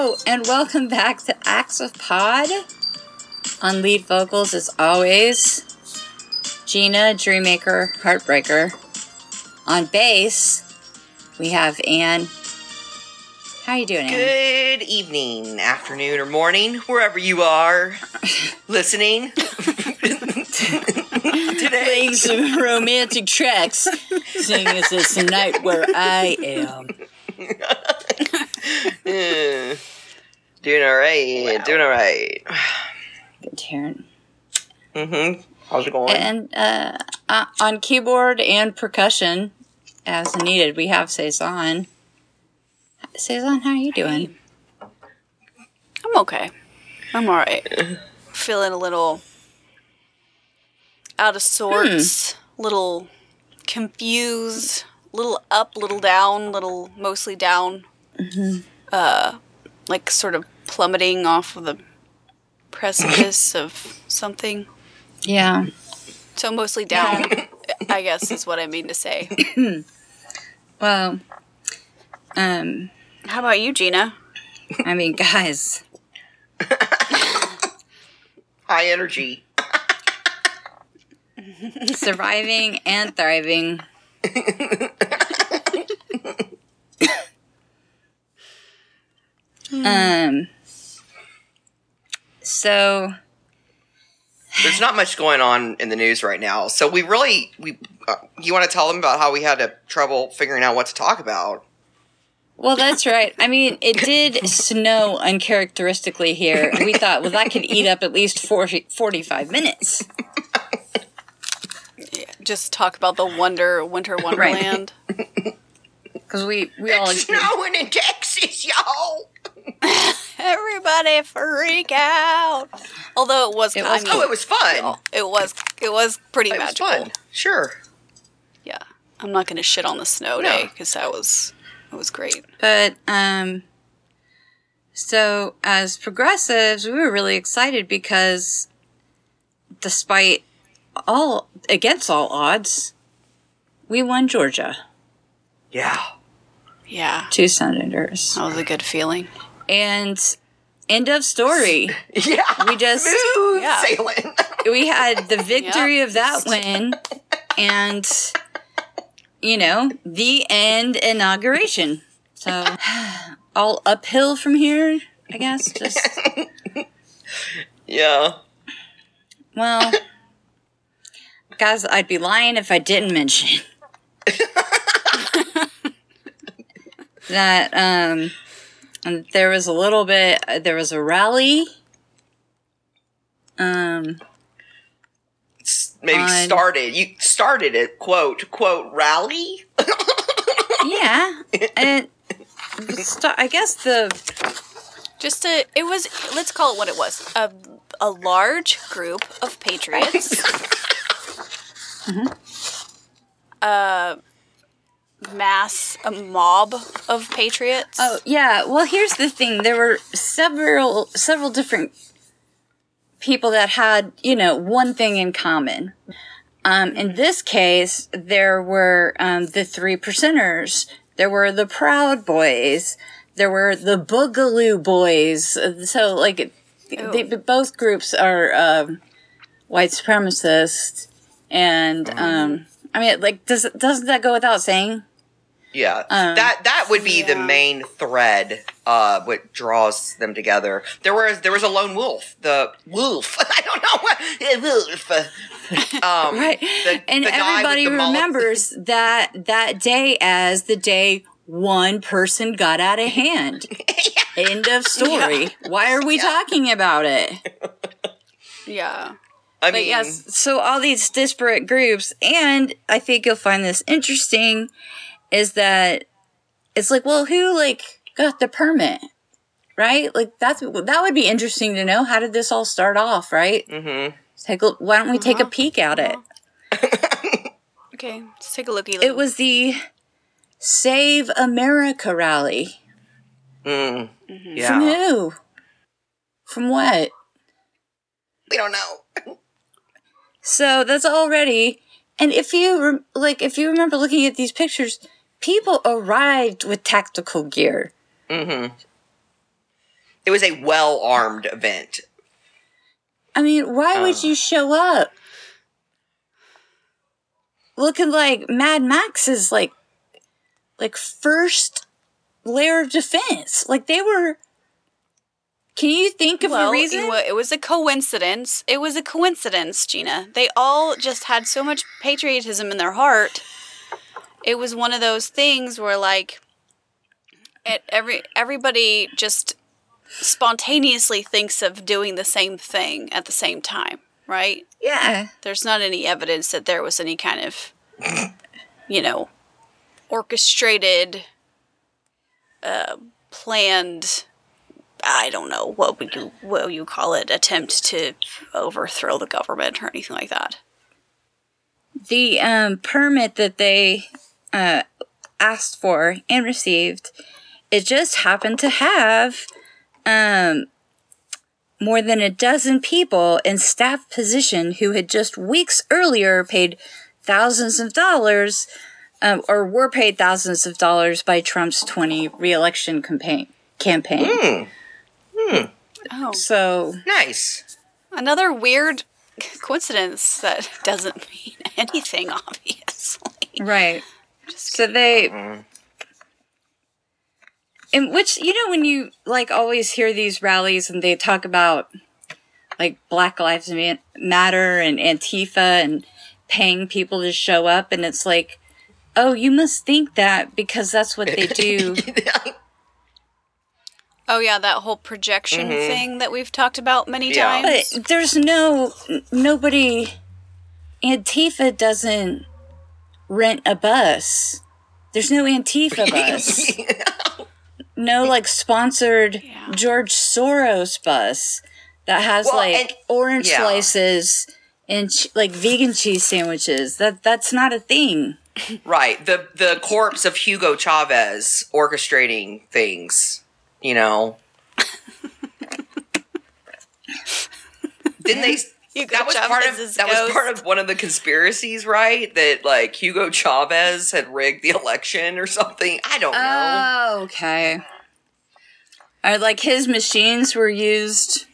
Hello, and welcome back to Acts of Pod. On lead vocals, as always, Gina, Dreammaker, Heartbreaker. On bass, we have Anne. How are you doing, Anne? Good evening, afternoon, or morning, wherever you are listening. Today, Playing some romantic tracks, seeing as it's a night where I am. Uh, Doing all right, doing all right. Good, Taryn. Mm-hmm. How's it going? And uh, uh, on keyboard and percussion, as needed, we have Cezanne. Cezanne, how are you doing? I'm okay. I'm alright. Feeling a little out of sorts, little confused, little up, little down, little mostly down. Uh, like sort of plummeting off of the precipice of something. Yeah. So mostly down, I guess is what I mean to say. Well, um, How about you, Gina? I mean, guys, High energy. surviving and thriving. um. So There's not much going on in the news right now, so we really we. Uh, you want to tell them about how we had a trouble figuring out what to talk about? Well, that's right. I mean, it did snow uncharacteristically here. We thought, well, that could eat up at least 40, 45 minutes. Just talk about the wonder winter wonderland. Because we, we all snowing in Texas, y'all. Everybody freak out. Although it was, It I was- mean, Oh, it was fun. it was it was pretty It was magical. fun. Sure. Yeah, I'm not gonna shit on the snow No. day because that was it was great. But, um, so as progressives, we were really excited because despite all, against all odds, we won Georgia. Yeah. Yeah, Two senators. that was a good feeling. And end of story. Yeah. We just- smooth Yeah. sailing. we had the victory Yep. of that win and you know the end inauguration so all uphill from here i guess just yeah. well guys i'd be lying if i didn't mention that um and there was a little bit there was a rally um Maybe On- started. You started it. Quote quote rally. yeah and st- i guess the Just a, it was let's call it what it was a a large group of patriots. Uh, mass a mob of patriots. Oh yeah. Well, here's the thing. There were several several different people that had you know one thing in common. Um, in this case, there were um, the three percenters. There were the Proud Boys. There were the Boogaloo Boys. So like, they, both groups are um, white supremacists, and um, I mean, like, does doesn't that go without saying? Yeah, Um, that that would be the main thread. Uh, what draws them together. There was there was a lone wolf. The wolf. I don't know what wolf. Um, Right. the- and the everybody the mullet- remembers that that day as the day one person got out of hand. End of story. Why are we talking about it? Yeah. I But mean, yes, so all these disparate groups, and I think you'll find this interesting, is that it's like, well, who like got the permit, right? Like that's that would be interesting to know. How did this all start off, right? mhm. Take a, why don't we take a peek at it? Okay, let's take a looky. Look. It was the Save America rally. Mm, From yeah, who? From what? we don't know. So that's already, and if you rem- like, if you remember looking at these pictures, people arrived with tactical gear. Mm-hmm. It was a well armed event. I mean, why would Uh. you show up looking like Mad Max's like, like first layer of defense? Like they were. Can you think of well, a reason? It, it was a coincidence. It was a coincidence, Gina. They all just had so much patriotism in their heart. It was one of those things where, like, it, every everybody just spontaneously thinks of doing the same thing at the same time, right? yeah. There's not any evidence that there was any kind of, you know, orchestrated, uh, planned. I don't know what would you what would you call it attempt to overthrow the government or anything like that. the um, permit that they uh, asked for and received, it just happened to have um, more than a dozen people in staff position who had just weeks earlier paid thousands of dollars um, or were paid thousands of dollars by Trump's 20 reelection campaign. campaign. Oh, So, Nice. another weird coincidence that doesn't mean anything, obviously. Right. So they, in uh-huh. which you know when you like always hear these rallies and they talk about like Black Lives Matter and Antifa and paying people to show up, and it's like, oh, you must think that because that's what they do. Oh yeah, that whole projection mm-hmm. thing that we've talked about many Yeah. times. but there's no nobody. Antifa doesn't rent a bus. There's no Antifa bus. no like sponsored Yeah. George Soros bus that has Well, like and- orange yeah. slices and ch- like vegan cheese sandwiches. That that's not a thing. Right. The the corpse of Hugo Chavez orchestrating things, you know. Didn't they Hugo that was part of that was part of one of the conspiracies, right? That like Hugo Chavez had rigged the election or something. I don't know. Oh, okay. Or like his machines were used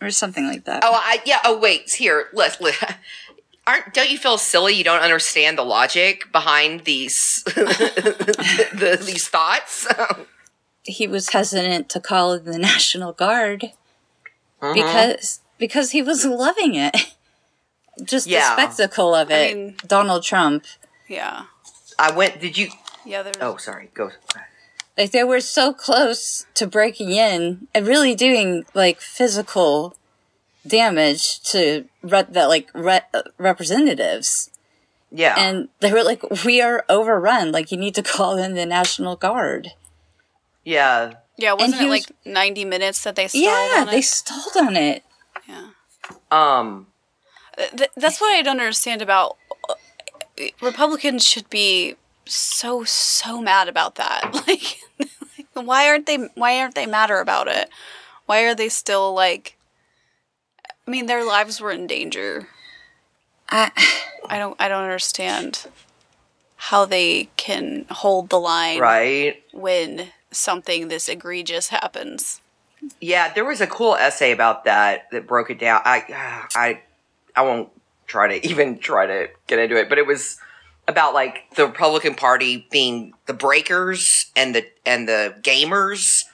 or something like that. Oh, I yeah. Oh, wait. Here, let let. Aren't don't you feel silly? You don't understand the logic behind these the, these thoughts. He was hesitant to call the National Guard Uh-huh. because because he was loving it. Just Yeah. the spectacle of it. mean- Donald Trump. Yeah. I went. Did you? Yeah, there's Oh, sorry. Go. Like they were so close to breaking in and really doing like physical damage to re- the like re- uh, representatives, Yeah. and they were like, "We are overrun. Like you need to call in the National Guard." yeah. Yeah, wasn't he it was- like 90 minutes that they stalled yeah, on they stalled on it. Yeah. Um. Th- that's what I don't understand about uh, Republicans should be so so mad about that. Like, like why aren't they why aren't they madder about it? Why are they still like I mean their lives were in danger. I, I don't I don't understand how they can hold the line Right. when something this egregious happens. Yeah. There was a cool essay about that that broke it down. I. I. I won't try to even try to get into it, but it was about like the Republican Party being the breakers and the and the gamers.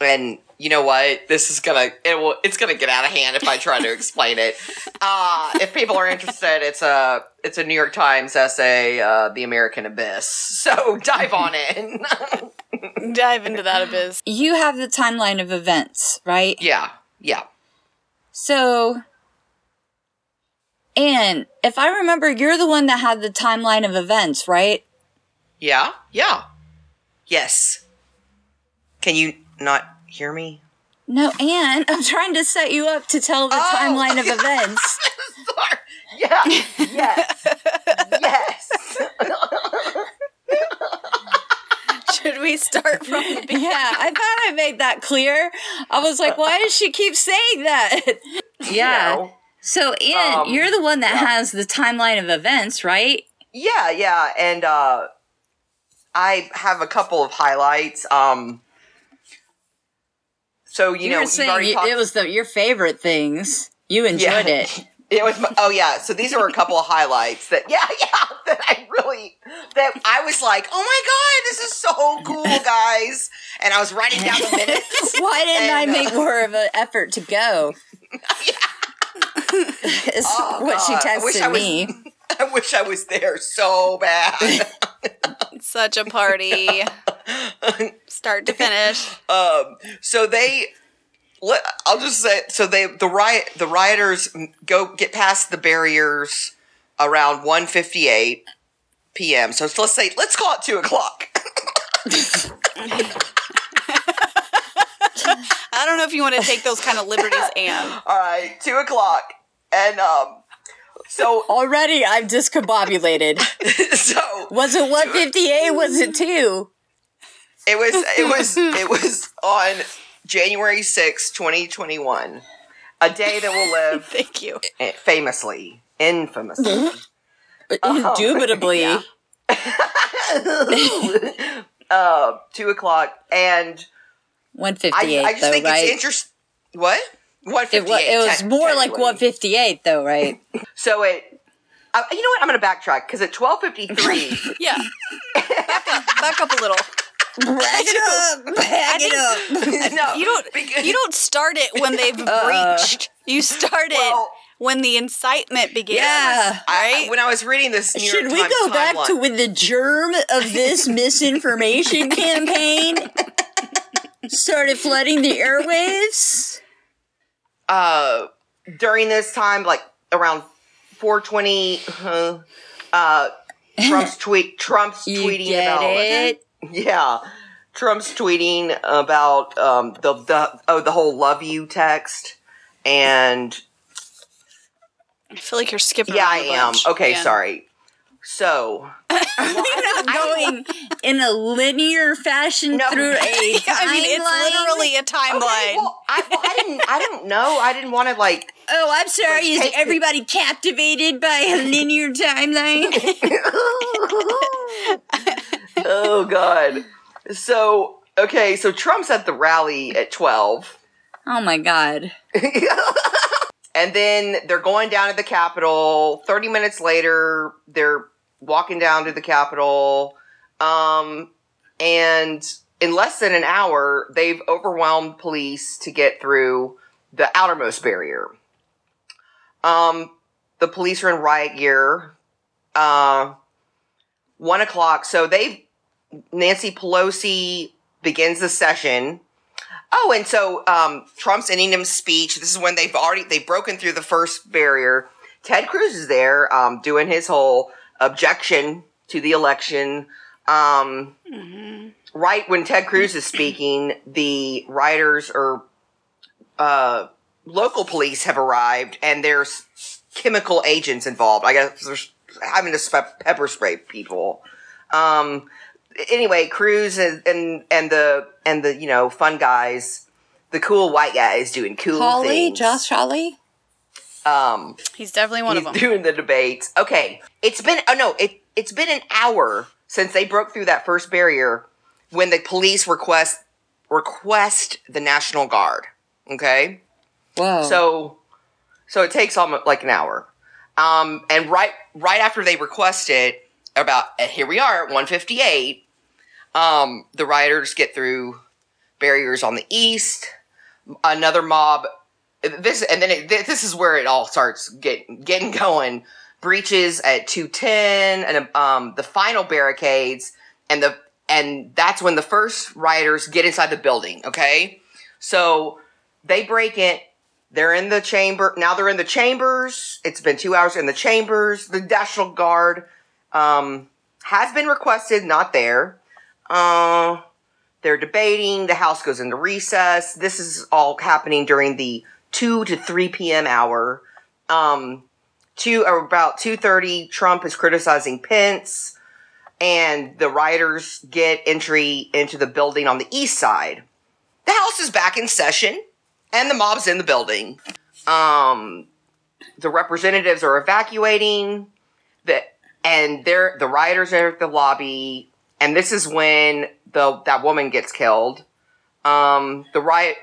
And you know what? This is gonna it will it's gonna get out of hand if I try to explain it. Uh if people are interested, it's a it's a New York Times essay, uh, The American Abyss. So dive on in. Dive into that abyss. You have the timeline of events, right? yeah, yeah. So, and if I remember, you're the one that had the timeline of events, right? Yeah, yeah. Yes. Can you not hear me? No, Anne, I'm trying to set you up to tell the Oh. timeline of events. Sorry. Yeah. Yes. yes. Should we start from the beginning? Yeah, I thought I made that clear. I was like, why does she keep saying that? Yeah. know. So, Ann, Um, you're the one that yeah. has the timeline of events, right? Yeah, yeah, and uh I have a couple of highlights. Um so you, You know, you've saying already you- talked it was the, your favorite things. You enjoyed Yeah. it. It was my, oh yeah, so these are a couple of highlights that yeah, yeah, that I really that I was like, "Oh my god, this is so cool, guys." And I was writing down the minutes. Why didn't And, I uh, make more of an effort to go? Is Oh, what she God. I wish I texted was- me. I wish I was there so bad. Such a party. Start to finish. Um, so they, let, I'll just say, so they, the riot, the rioters go get past the barriers around 1.58 p.m. So let's say, let's call it two o'clock. I don't know if you want to take those kind of liberties, Anne. All right, two o'clock, and um, so Already, I'm discombobulated. so Was it 158? Was it 2? it was it was it was on January sixth, twenty twenty one, a day that will live Thank you. eh, famously, infamously. Oh, Indubitably. uh, two o'clock, and 158, I, I just though, think right? it's interesting. What? One It, fifty it was more like 158, though, right? So it. Uh, you know what? I'm going to backtrack because at twelve fifty three. Yeah. Back up, back up a little. Back it up! Back it up! no, You don't because- you don't start it when they've Uh. breached. You start it Well- when the incitement begins. Yeah. I, when I was reading this, New Should York we Times go back timeline- to when the germ of this misinformation campaign started flooding the airwaves? uh during this time, like around 420, uh, uh, Trump's tweet, Trump's You tweeting get about it? Yeah. Trump's tweeting about um, the the oh the whole "love you" text, and I feel like you're skipping. yeah, I am. Okay, sorry. So going in a linear fashion No. through a timeline. I mean, it's literally a timeline. okay, well, I, well, I didn't. I don't know. I didn't want to like. Oh, I'm sorry. Is Take the- everybody captivated by a linear timeline? oh God. So okay, so Trump's at the rally at twelve. oh my god. And then they're going down to the Capitol. 30 minutes later, they're walking down to the Capitol. Um, and in less than an hour, they've overwhelmed police to get through the outermost barrier. Um, the police are in riot gear. Uh, one o'clock. So they, Nancy Pelosi begins the session. Oh, and so um, Trump's ending his speech. This is when they've already they've broken through the first barrier. Ted Cruz is there um, doing his whole objection to the election. Um, Right when Ted Cruz is speaking, the rioters or uh, local police have arrived, and there's chemical agents involved. I guess they're having to pepper spray people. Um, anyway, Cruz and, and and the and the you know fun guys, the cool white guys doing cool Hawley, things. Josh Hawley. Um, He's definitely one he's of them. doing the debates. Okay, it's been oh no, it it's been an hour since they broke through that first barrier when the police request request the National Guard. Okay, Wow. so so it takes almost like an hour. Um, and right right after they request it, about here we are at 158. Um, the rioters get through barriers on the east. Another mob. This and then it, this is where it all starts getting getting going. Breaches at 210 and um, the final barricades and the and that's when the first rioters get inside the building. Okay, so they break it. They're in the chamber now. They're in the chambers. It's been two hours in the chambers. The National Guard um, has been requested, not there. Uh, they're debating. The House goes into recess. This is all happening during the two to three p.m. hour. Um, two about two thirty, Trump is criticizing Pence, and the rioters get entry into the building on the east side. The House is back in session, and the mob's in the building. Um, the representatives are evacuating. The and they're the rioters are at the lobby, and this is when the that woman gets killed. Um, the riot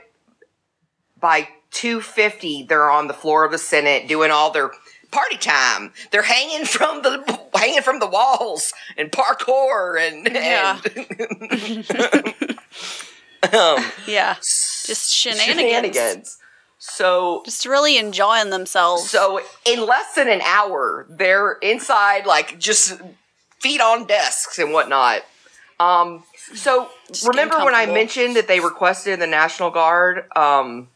by 250 they're on the floor of the senate doing all their party time they're hanging from the hanging from the walls and parkour and, Yeah. and um, Yeah. Just shenanigans. shenanigans so Just really enjoying themselves. so in less than an hour they're inside like just feet on desks and whatnot um so Just remember when i mentioned that they requested the national guard um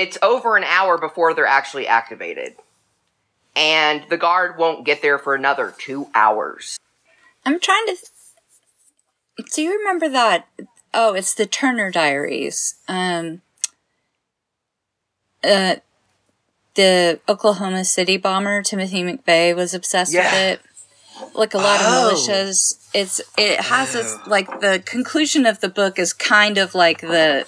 it's over an hour before they're actually activated and the guard won't get there for another two hours I'm trying to. Th- Do you remember that? Oh, it's the Turner Diaries. Um, uh, the Oklahoma City bomber Timothy McVeigh was obsessed Yeah. with it. Like a lot Oh. of militias, it's it has this like the conclusion of the book is kind of like the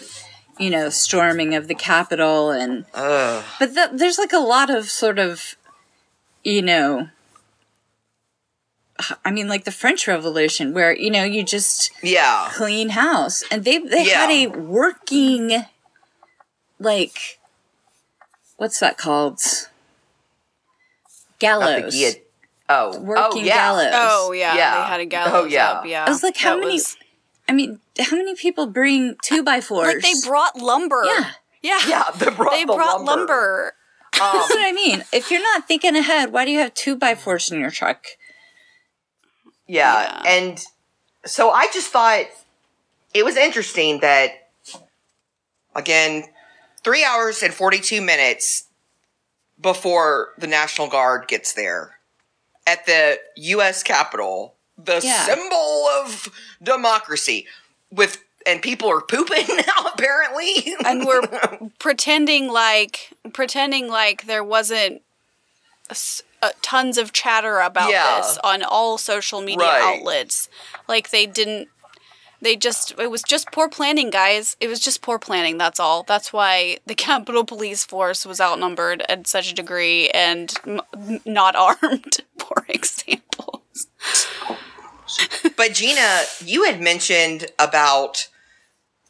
you know storming of the Capitol and Ugh. but the, there's like a lot of sort of, you know, I mean, like the French Revolution, where you know you just yeah clean house, and they they had a working, like, what's that called? Not the Gallows. guillot- oh, oh Working oh yeah gallows. oh yeah, Yeah. they had a oh, gallows Oh, yeah. up. Yeah, I was like, how That many? was- I mean, how many people bring two by fours? like they brought lumber. Yeah. yeah, yeah they brought, They the brought lumber, lumber. Um, That's what I mean. If you're not thinking ahead, why do you have two by fours in your truck? Yeah. Yeah. And so I just thought it was interesting that, again, three hours and 42 minutes before the National Guard gets there at the U.S. Capitol, the Yeah. symbol of democracy, with and people are pooping now apparently. and we're pretending like pretending like there wasn't s- uh, tons of chatter about Yeah. this on all social media Right. outlets like they didn't they just it was just poor planning guys it was just poor planning that's all that's why the capitol police force was outnumbered at such a degree and m- not armed for example But Gina, you had mentioned about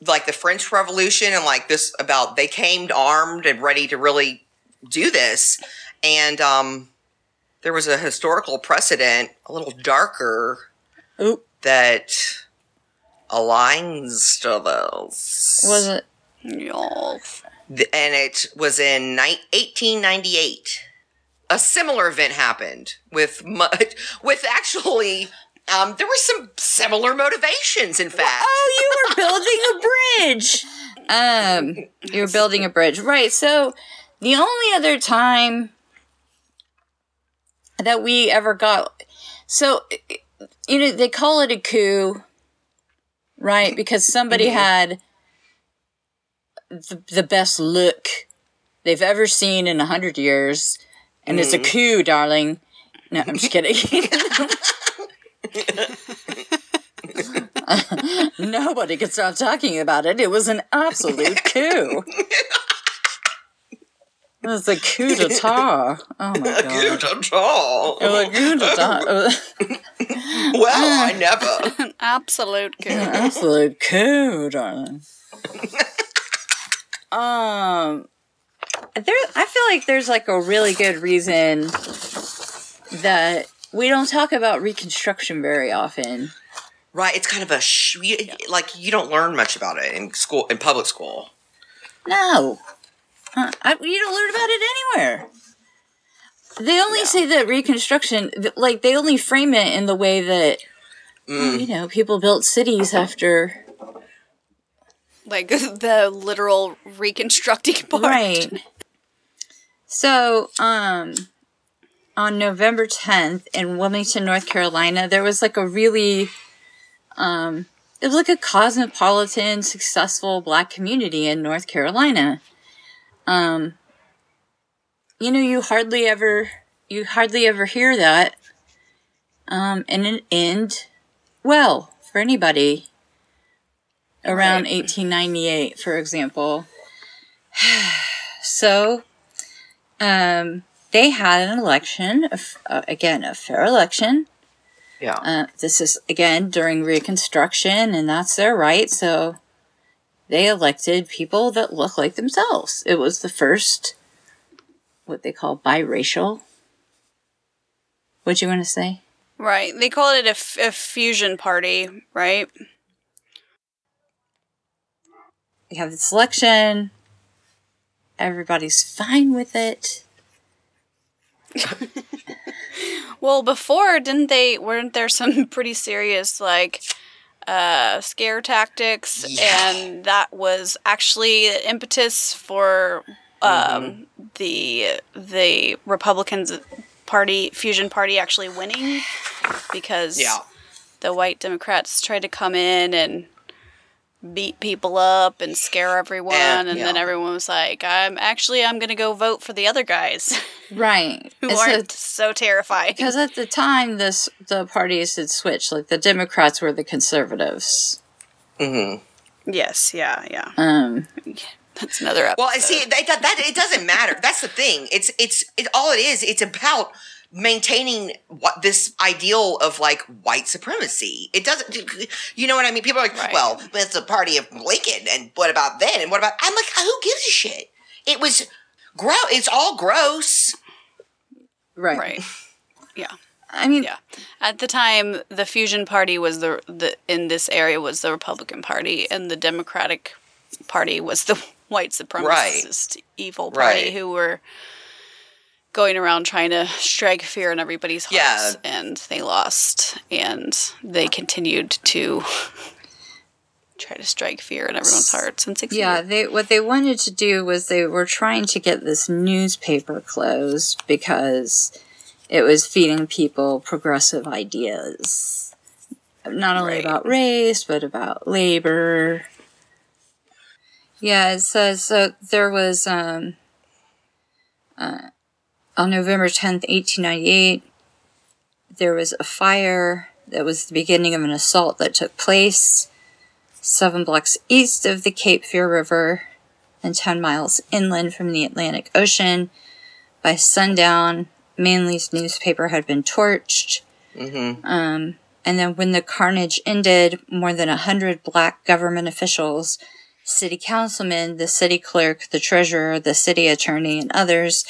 like the French Revolution and like this about they came armed and ready to really do this. And um there was a historical precedent, a little darker, Oop. that aligns to those. Was it? Y'all. And it was in ni- 1898. A similar event happened with with actually um, there were some similar motivations. In fact, Oh, you were building a bridge. Um, you were building a bridge, right? So, the only other time that we ever got, so you know, they call it a coup, right? Because somebody had the, the best look they've ever seen in a hundred years, and it's a coup, darling. No, I'm just kidding. Nobody could stop talking about it. It was an absolute coup. It was a coup d'etat. Oh my god. Good at all. It was a coup d'etat. Well, I never. An absolute coup An absolute coup, darling. um, there. I feel like there's like a really good reason that we don't talk about Reconstruction very often. Right. It's kind of a sh- you, like you don't learn much about it in school in public school. No, uh, I, you don't learn about it anywhere. They only say that Reconstruction, like they only frame it in the way that oh, you know people built cities after Like the literal reconstructing part. Right. So, um, on November 10th in Wilmington, North Carolina, there was like a really, um, it was like a cosmopolitan, successful black community in North Carolina. Um, you know, you hardly ever, you hardly ever hear that. Um, and it end well for anybody around Right. 1898, for example. so, um, they had an election, a f- uh, again, a fair election. Yeah. Uh, this is, again, during Reconstruction, and that's their right. So, they elected people that look like themselves. It was the first, what they call biracial. What you want to say? Right. They call it a, f- a fusion party, right? We have this election. Everybody's fine with it. Well, before didn't they? Weren't there some pretty serious like uh, scare tactics, Yeah. and that was actually the impetus for um, the the Republicans party fusion party actually winning because Yeah. the white Democrats tried to come in and beat people up and scare everyone, And- and, then everyone was like, "I'm actually I'm gonna go vote for the other guys Right. who And so- aren't so terrifying." Because at the time, this the parties had switched. Like the Democrats were the conservatives. hmm Yes, yeah, yeah. Um, That's another episode. Well, I see that, that that it doesn't matter. That's the thing. It's it's it all it is. It's about maintaining what this ideal of like white supremacy. It doesn't. You know what I mean? People are like, Right. well, it's a party of Lincoln, and what about then? And what about? I'm like, who gives a shit? It was gross. It's all gross. right. right. Yeah, I mean, yeah. At the time, the fusion party was the the in this area was the Republican Party, and the Democratic Party was the white supremacist evil party Right. who were going around trying to strike fear in everybody's hearts, Yeah. and they lost, and they continued to try to strike fear in everyone's hearts and succeed. yeah. They what they wanted to do was they were trying to get this newspaper closed because it was feeding people progressive ideas, not only Right. about race but about labor. Yeah, it says so. There was um, uh, on November tenth, eighteen ninety eight. There was a fire that was the beginning of an assault that took place seven blocks east of the Cape Fear River and 10 miles inland from the Atlantic Ocean. By sundown, Manly's newspaper had been torched. Mm-hmm. Um, and then when the carnage ended, more than a hundred black government officials, city councilmen, the city clerk, the treasurer, the city attorney, and others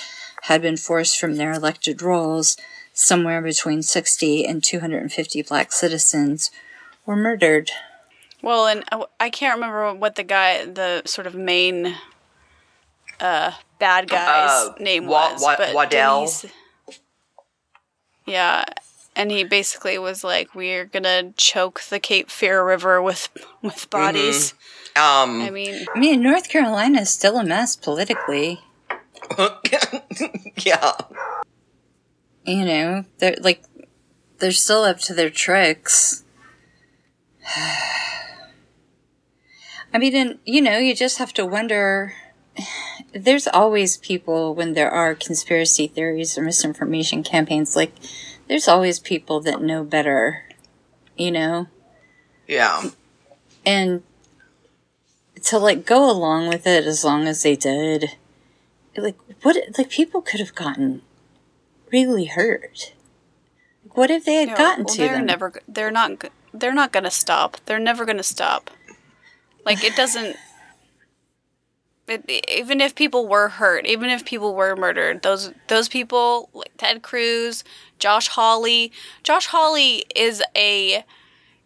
had been forced from their elected roles. Somewhere between 60 and 250 black citizens were murdered. Well, and I- I can't remember what the guy, the sort of main uh, bad guy's Uh, name Wa- was. Wa- but Waddell? Denise- Yeah, and he basically was like, "We're gonna choke the Cape Fear River with with bodies." Um. I mean, I mean, North Carolina is still a mess politically. yeah. You know, they're like, they're still up to their tricks. I mean, and you know, you just have to wonder. There's always people when there are conspiracy theories or misinformation campaigns. Like, there's always people that know better. You know, Yeah. and to like go along with it as long as they did like what like people could have gotten really hurt Like, what if they had know, gotten well, to they're them never. They're not. They're not gonna stop. They're never gonna stop. Like it doesn't. it, even if people were hurt, even if people were murdered, those those people like Ted Cruz, Josh Hawley. Josh Hawley is a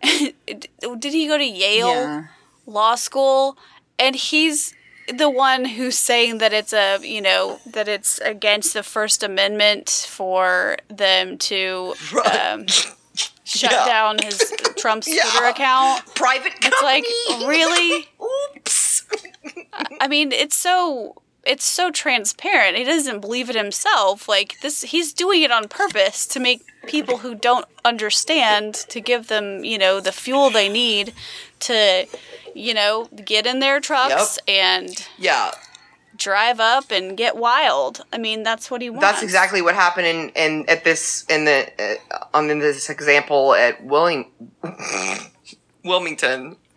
did he go to Yale Yeah. Law School? And he's the one who's saying that it's a you know that it's against the First Amendment for them to Right. um, shut Yeah. down his Trump's Yeah. Twitter account. Private company. It's like really. Oops. I mean, it's so it's so transparent. He doesn't believe it himself. Like this, he's doing it on purpose to make people who don't understand to give them, you know, the fuel they need to, you know, get in their trucks and Yeah, drive up and get wild. I mean, that's what he wants. that's exactly what happened in, in at this in the uh, on this example at Willing Wilmington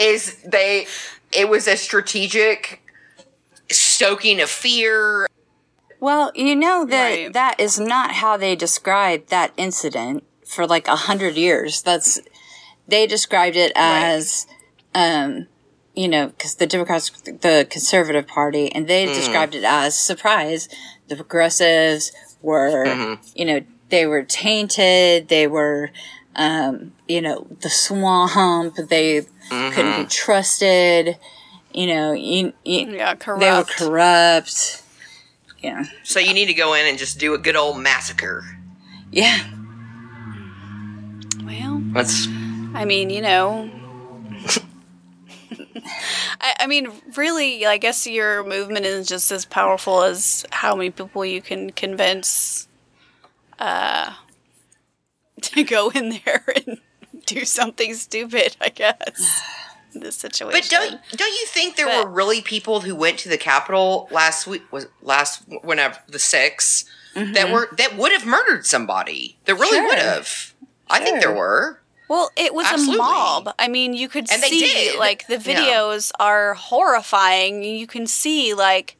is they it was a strategic stoking of fear. Well, you know that Right. that is not how they described that incident for like a hundred years. That's they described it as, um, you know, because the Democrats, the Conservative Party, and they described it as surprise. The progressives were, you know, they were tainted. They were, um, you know, the swamp. They couldn't be trusted. You know, you, you, yeah, they were corrupt. corrupt. Yeah. So you need to go in and just do a good old massacre. Yeah. well, That's I mean, you know. I, I mean, really, I guess your movement is just as powerful as how many people you can convince uh, to go in there and do something stupid, I guess, this situation. But don't don't you think there But- were really people who went to the Capitol last week was last whenever the 6th that were that would have murdered somebody? That really Sure. would have. I think there were. Well, it was Absolutely. a mob. I mean, you could And see like the Yeah. videos are horrifying. You can see like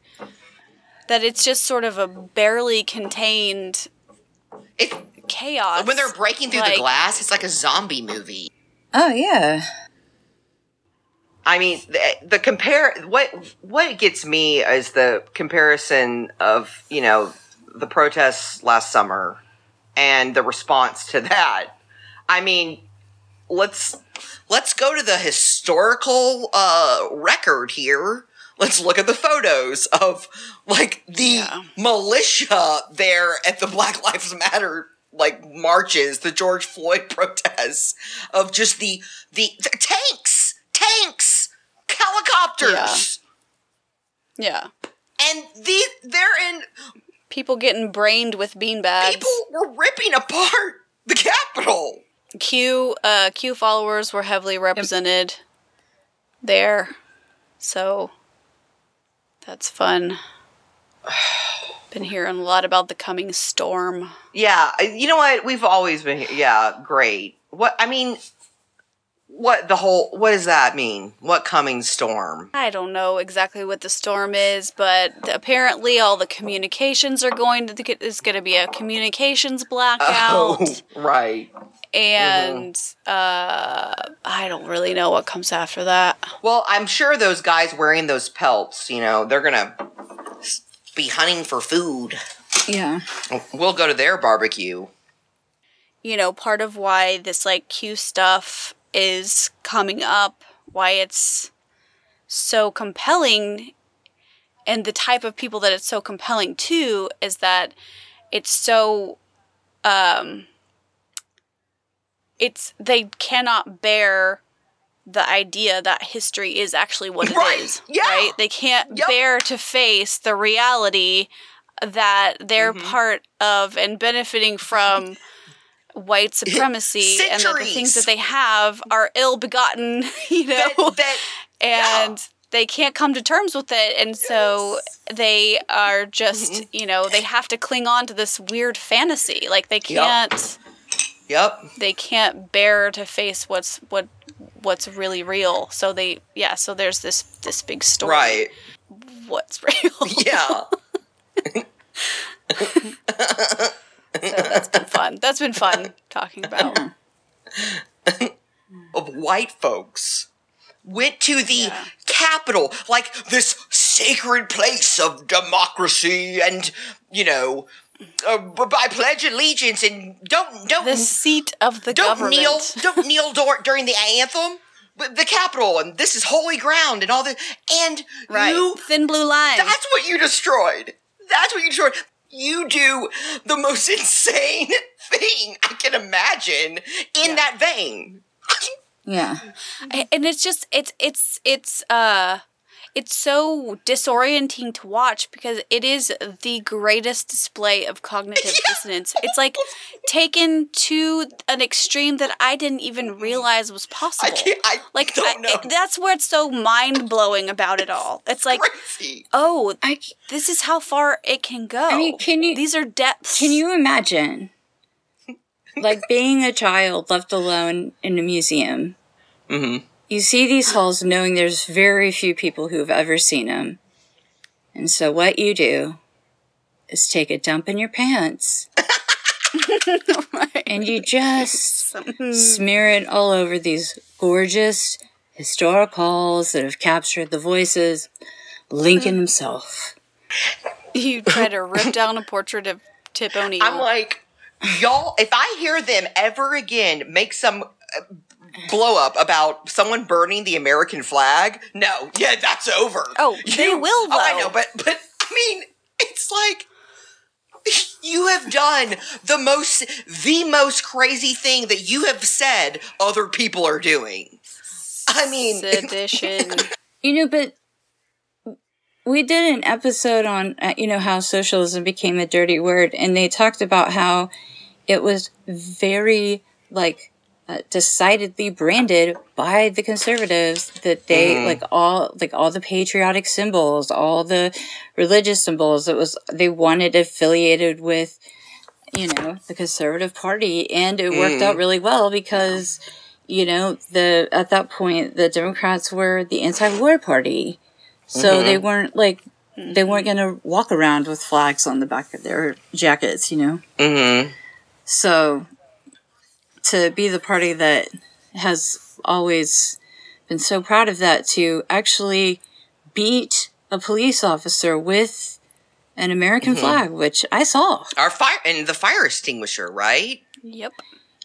that it's just sort of a barely contained It chaos. when they're breaking through Like- the glass, it's like a zombie movie. Oh yeah. I mean, the, the compare what what gets me is the comparison of you know the protests last summer and the response to that. I mean, let's let's go to the historical uh, record here. Let's look at the photos of like the Yeah. militia there at the Black Lives Matter like marches, the George Floyd protests of just the the, the tanks, tanks, helicopters, yeah. yeah. and the they're in People getting brained with beanbags. people were ripping apart the Capitol. Q uh, Q followers were heavily represented there, so that's fun. Been hearing a lot about the coming storm. Yeah, you know what? We've always been here. Yeah, great. What I mean, what the whole? What does that mean? What coming storm? I don't know exactly what the storm is, but apparently all the communications are going to get is going to be a communications blackout, right. And uh, I don't really know what comes after that. Well, I'm sure those guys wearing those pelts, you know, they're gonna be hunting for food. Yeah. We'll go to their barbecue. you know, part of why this like Q stuff is coming up, why it's so compelling and the type of people that it's so compelling to is that it's so um it's they cannot bear the idea that history is actually what it is. Right. Yeah. Right? They can't Yep. bear to face the reality that they're Mm-hmm. part of and benefiting from white supremacy and that the things that they have are ill begotten, you know, That, that and they can't come to terms with it. And so they are just, Mm-hmm. you know, they have to cling on to this weird fantasy. Like they can't yep. They can't bear to face what's what what's really real. So they yeah, so there's this this big story. Right. What's real. Yeah. So that's been fun. That's been fun talking about. of white folks went to the capitol, like this sacred place of democracy, and you know, uh, by pledge allegiance, and don't don't The seat of the don't government. kneel don't kneel dur- during the anthem. But the Capitol, and this is holy ground, and all this, and right. you Thin blue line. that's what you destroyed. That's what you destroyed. You do the most insane thing I can imagine in Yeah. that vein. Yeah. And it's just it's it's it's uh it's so disorienting to watch because it is the greatest display of cognitive dissonance. It's like taken to an extreme that I didn't even realize was I possible. can't. I like don't I- it- that's where it's so mind blowing about it all. It's like, crazy. oh, I c- this is how far it can go. I mean, can you- These are depths. Can you imagine, like being a child left alone in a museum? Mm-hmm. You see these halls knowing there's very few people who have ever seen them. And so what you do is take a dump in your pants and you just smear it all over these gorgeous historic halls that have captured the voices. Lincoln hmm. himself. You try to rip down a portrait of Tip O'Neill. I'm like, y'all. If I hear them ever again make some. Uh, Blow up about someone burning the American flag? No, yeah, that's over. Oh, they will, Oh, I know, but but I mean, it's like you have done the most the most crazy thing that you have said other people are doing. I mean, Sedition. You know, but we did an episode on, uh, you know, how socialism became a dirty word, and they talked about how it was very, like, uh, decidedly branded by the conservatives that they like all like all the patriotic symbols all the religious symbols. It was they wanted affiliated with you know the conservative party and it worked out really well because you know the at that point the democrats were the anti-war party. So they weren't like they weren't going to walk around with flags on the back of their jackets you know? Mhm. so to be the party that has always been so proud of that to actually beat a police officer with an American mm-hmm. flag, which I saw. our fire and the fire extinguisher, right? yep.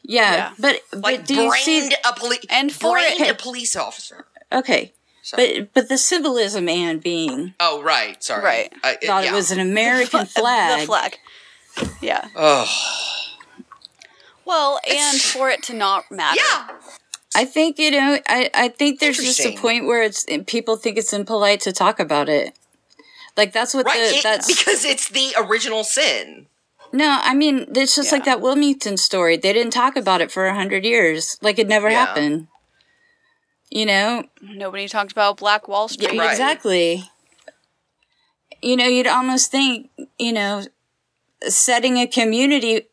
Yeah, Yeah. but but Like do you see? a police And for brained it- a police officer. okay, Sorry. but but the symbolism and being Oh, right. Sorry. Right. Uh, I, thought yeah. it was an American flag. The flag. Yeah. Oh, Well, and for it to not matter. yeah. I think you know. I I think there's just a point where it's people think it's impolite to talk about it. Like that's what Right. the it- that's because it's the original sin. No, I mean it's just like that Wilmington story. They didn't talk about it for a hundred years, like it never Yeah. happened. You know, Nobody talked about Black Wall Street. Right. exactly. You know, you'd almost think, you know, setting a community,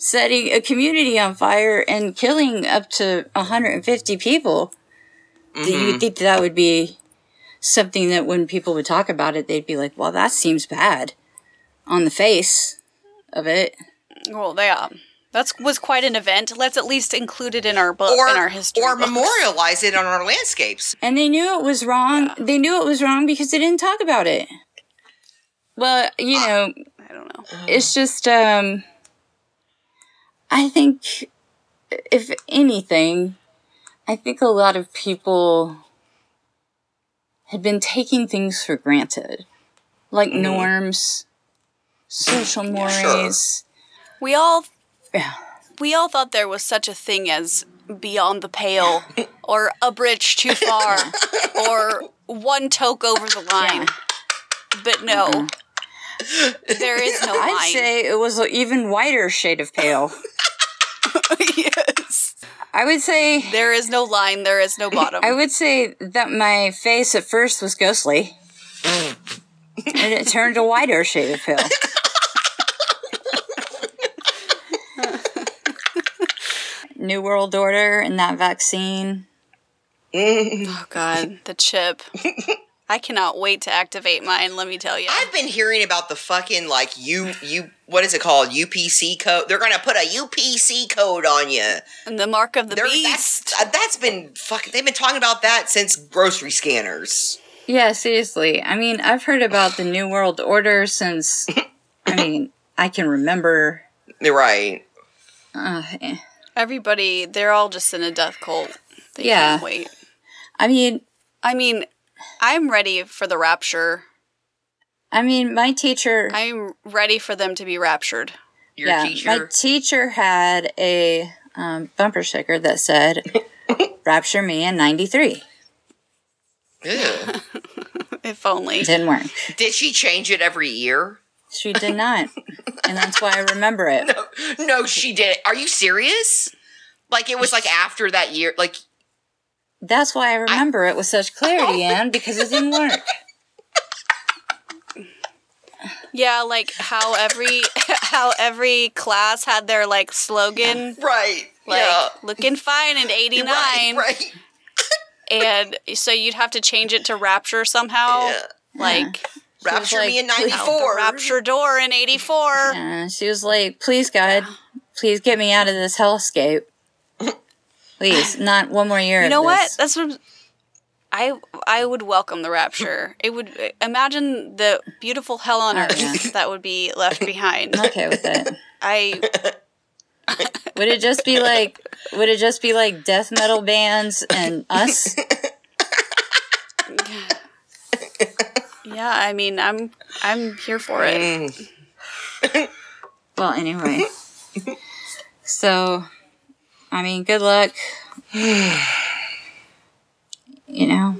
setting a community on fire and killing up to 150 people. Do you mm-hmm. think that would be something that when people would talk about it, they'd be like, "Well, that seems bad," on the face of it. Well, yeah. Um, that was quite an event. Let's at least include it in our book, Or in our history. or books. memorialize it on our landscapes. And they knew it was wrong. They knew it was wrong because they didn't talk about it. Well, you ah. know, I don't know. it's just um I think if anything, I think a lot of people had been taking things for granted. Like mm-hmm. norms, social mores. We all Yeah. we all thought there was such a thing as beyond the pale or a bridge too far or one toke over the line. But no. There is no I'd line. say it was an even whiter shade of pale. yes. I would say There is no line, there is no bottom. I would say that my face at first was ghostly. and it turned a whiter shade of pale. New World Order and that vaccine. oh god, the chip. I cannot wait to activate mine. Let me tell you. I've been hearing about the fucking like you you what is it called UPC code? They're gonna put a UPC code on you. And the mark of the They're- beast. That's, uh, that's been fucking. They've been talking about that since grocery scanners. Yeah, seriously. I mean, I've heard about the New World Order since, I mean, I can remember. You're right. Uh, eh. Everybody, they're all just in a death cult. They Yeah. can't wait. I mean, I mean, I'm ready for the rapture. I mean, my teacher. I'm ready for them to be raptured. Your yeah, teacher. my teacher had a um, bumper sticker that said, "Rapture me in '93." Ew. If only. Didn't work. Did she change it every year? She did not, and that's why I remember it. No, she did. Are you serious? Like it was like after that year. Like That's why I remember it with such clarity, Anne, because it didn't work. Yeah, like how every how every class had their like slogan, right. like yeah. looking fine in '89, Right. Right. and so you'd have to change it to rapture somehow, Yeah. like Rapture like, me in '94. rapture door in '84. And she was like, "Please, God, please get me out of this hellscape. Please, not one more year." You know what? That's what I I would welcome the rapture. It would imagine the beautiful hell on earth that would be left behind. I'm okay with it. I Would it just be like? Would it just be like death metal bands and us? yeah, I mean, I'm I'm here for it. Well, anyway. So, I mean, good luck. You know,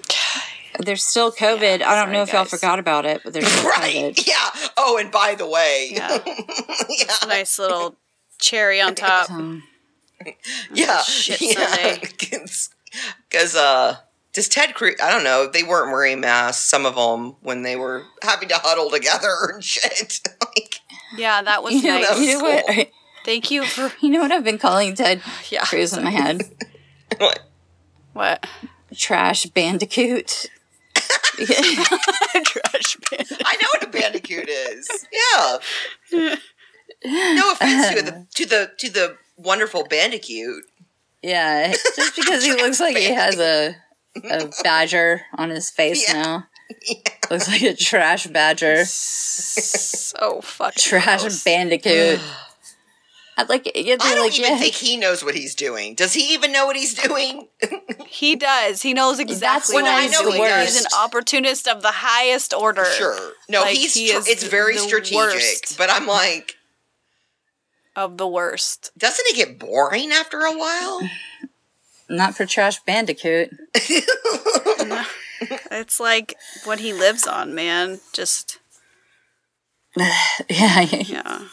there's still COVID. I don't know sorry, if y'all forgot about it, but there's still Right. COVID. Yeah. Oh, and by the way, Yeah, yeah, nice little cherry on top. Um, yeah, Shit yeah. Because uh, does Ted Cruz? I don't know. They weren't wearing masks. Some of them when they were having to huddle together and shit. like, Yeah, that was you know, nice. that was you know what? Cool. Thank you for You know what I've been calling Ted yeah. Cruz in my head? what? What? Trash Bandicoot. Trash bin. I know what a bandicoot is. Yeah. No offense to the to the to the wonderful bandicoot. yeah, just because he looks like he has a a badger on his face Yeah. now. Looks like a trash badger. So fucking Trash gross. Bandicoot. I'd like you'd I don't like, even yeah, think he knows what he's doing. Does he even know what he's doing? He does. He knows exactly why what he's he's the doing. worst. He's an opportunist of the highest order. Sure. No, Like, he's he tr- is it's very strategic, worst. but I'm like, Of the worst. doesn't it get boring after a while? not for Trash Bandicoot. It's like what he lives on, man. Just yeah, yeah.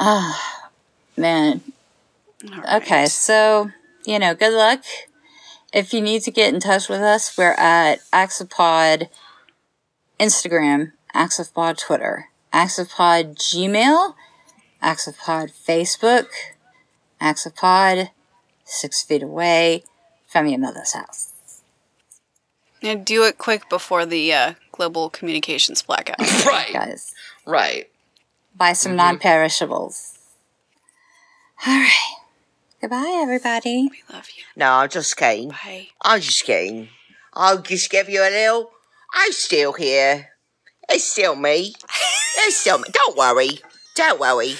Ah. Man. All right. Okay, so you know, good luck. If you need to get in touch with us, we're at Axopod Instagram, Axopod Twitter, Axopod Gmail, Axopod Facebook, Axopod Six Feet Away from your mother's house. And do it quick before the uh, global communications blackout. right. Guys, Right. buy some non-perishables. All right. Goodbye, everybody. we love you. No, I'm just kidding. Bye. I'm just kidding. I'll just give you a little. I'm still here. It's still me. It's still me. Don't worry. Don't worry.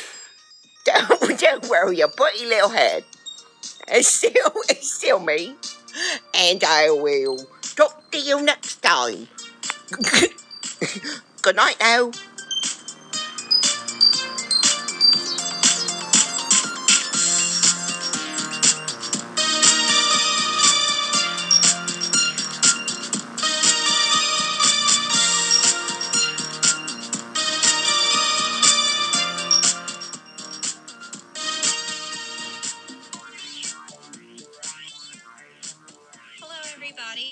Don't, don't worry your pretty little head. It's still, it's still me. And I will talk to you next time. Good night now.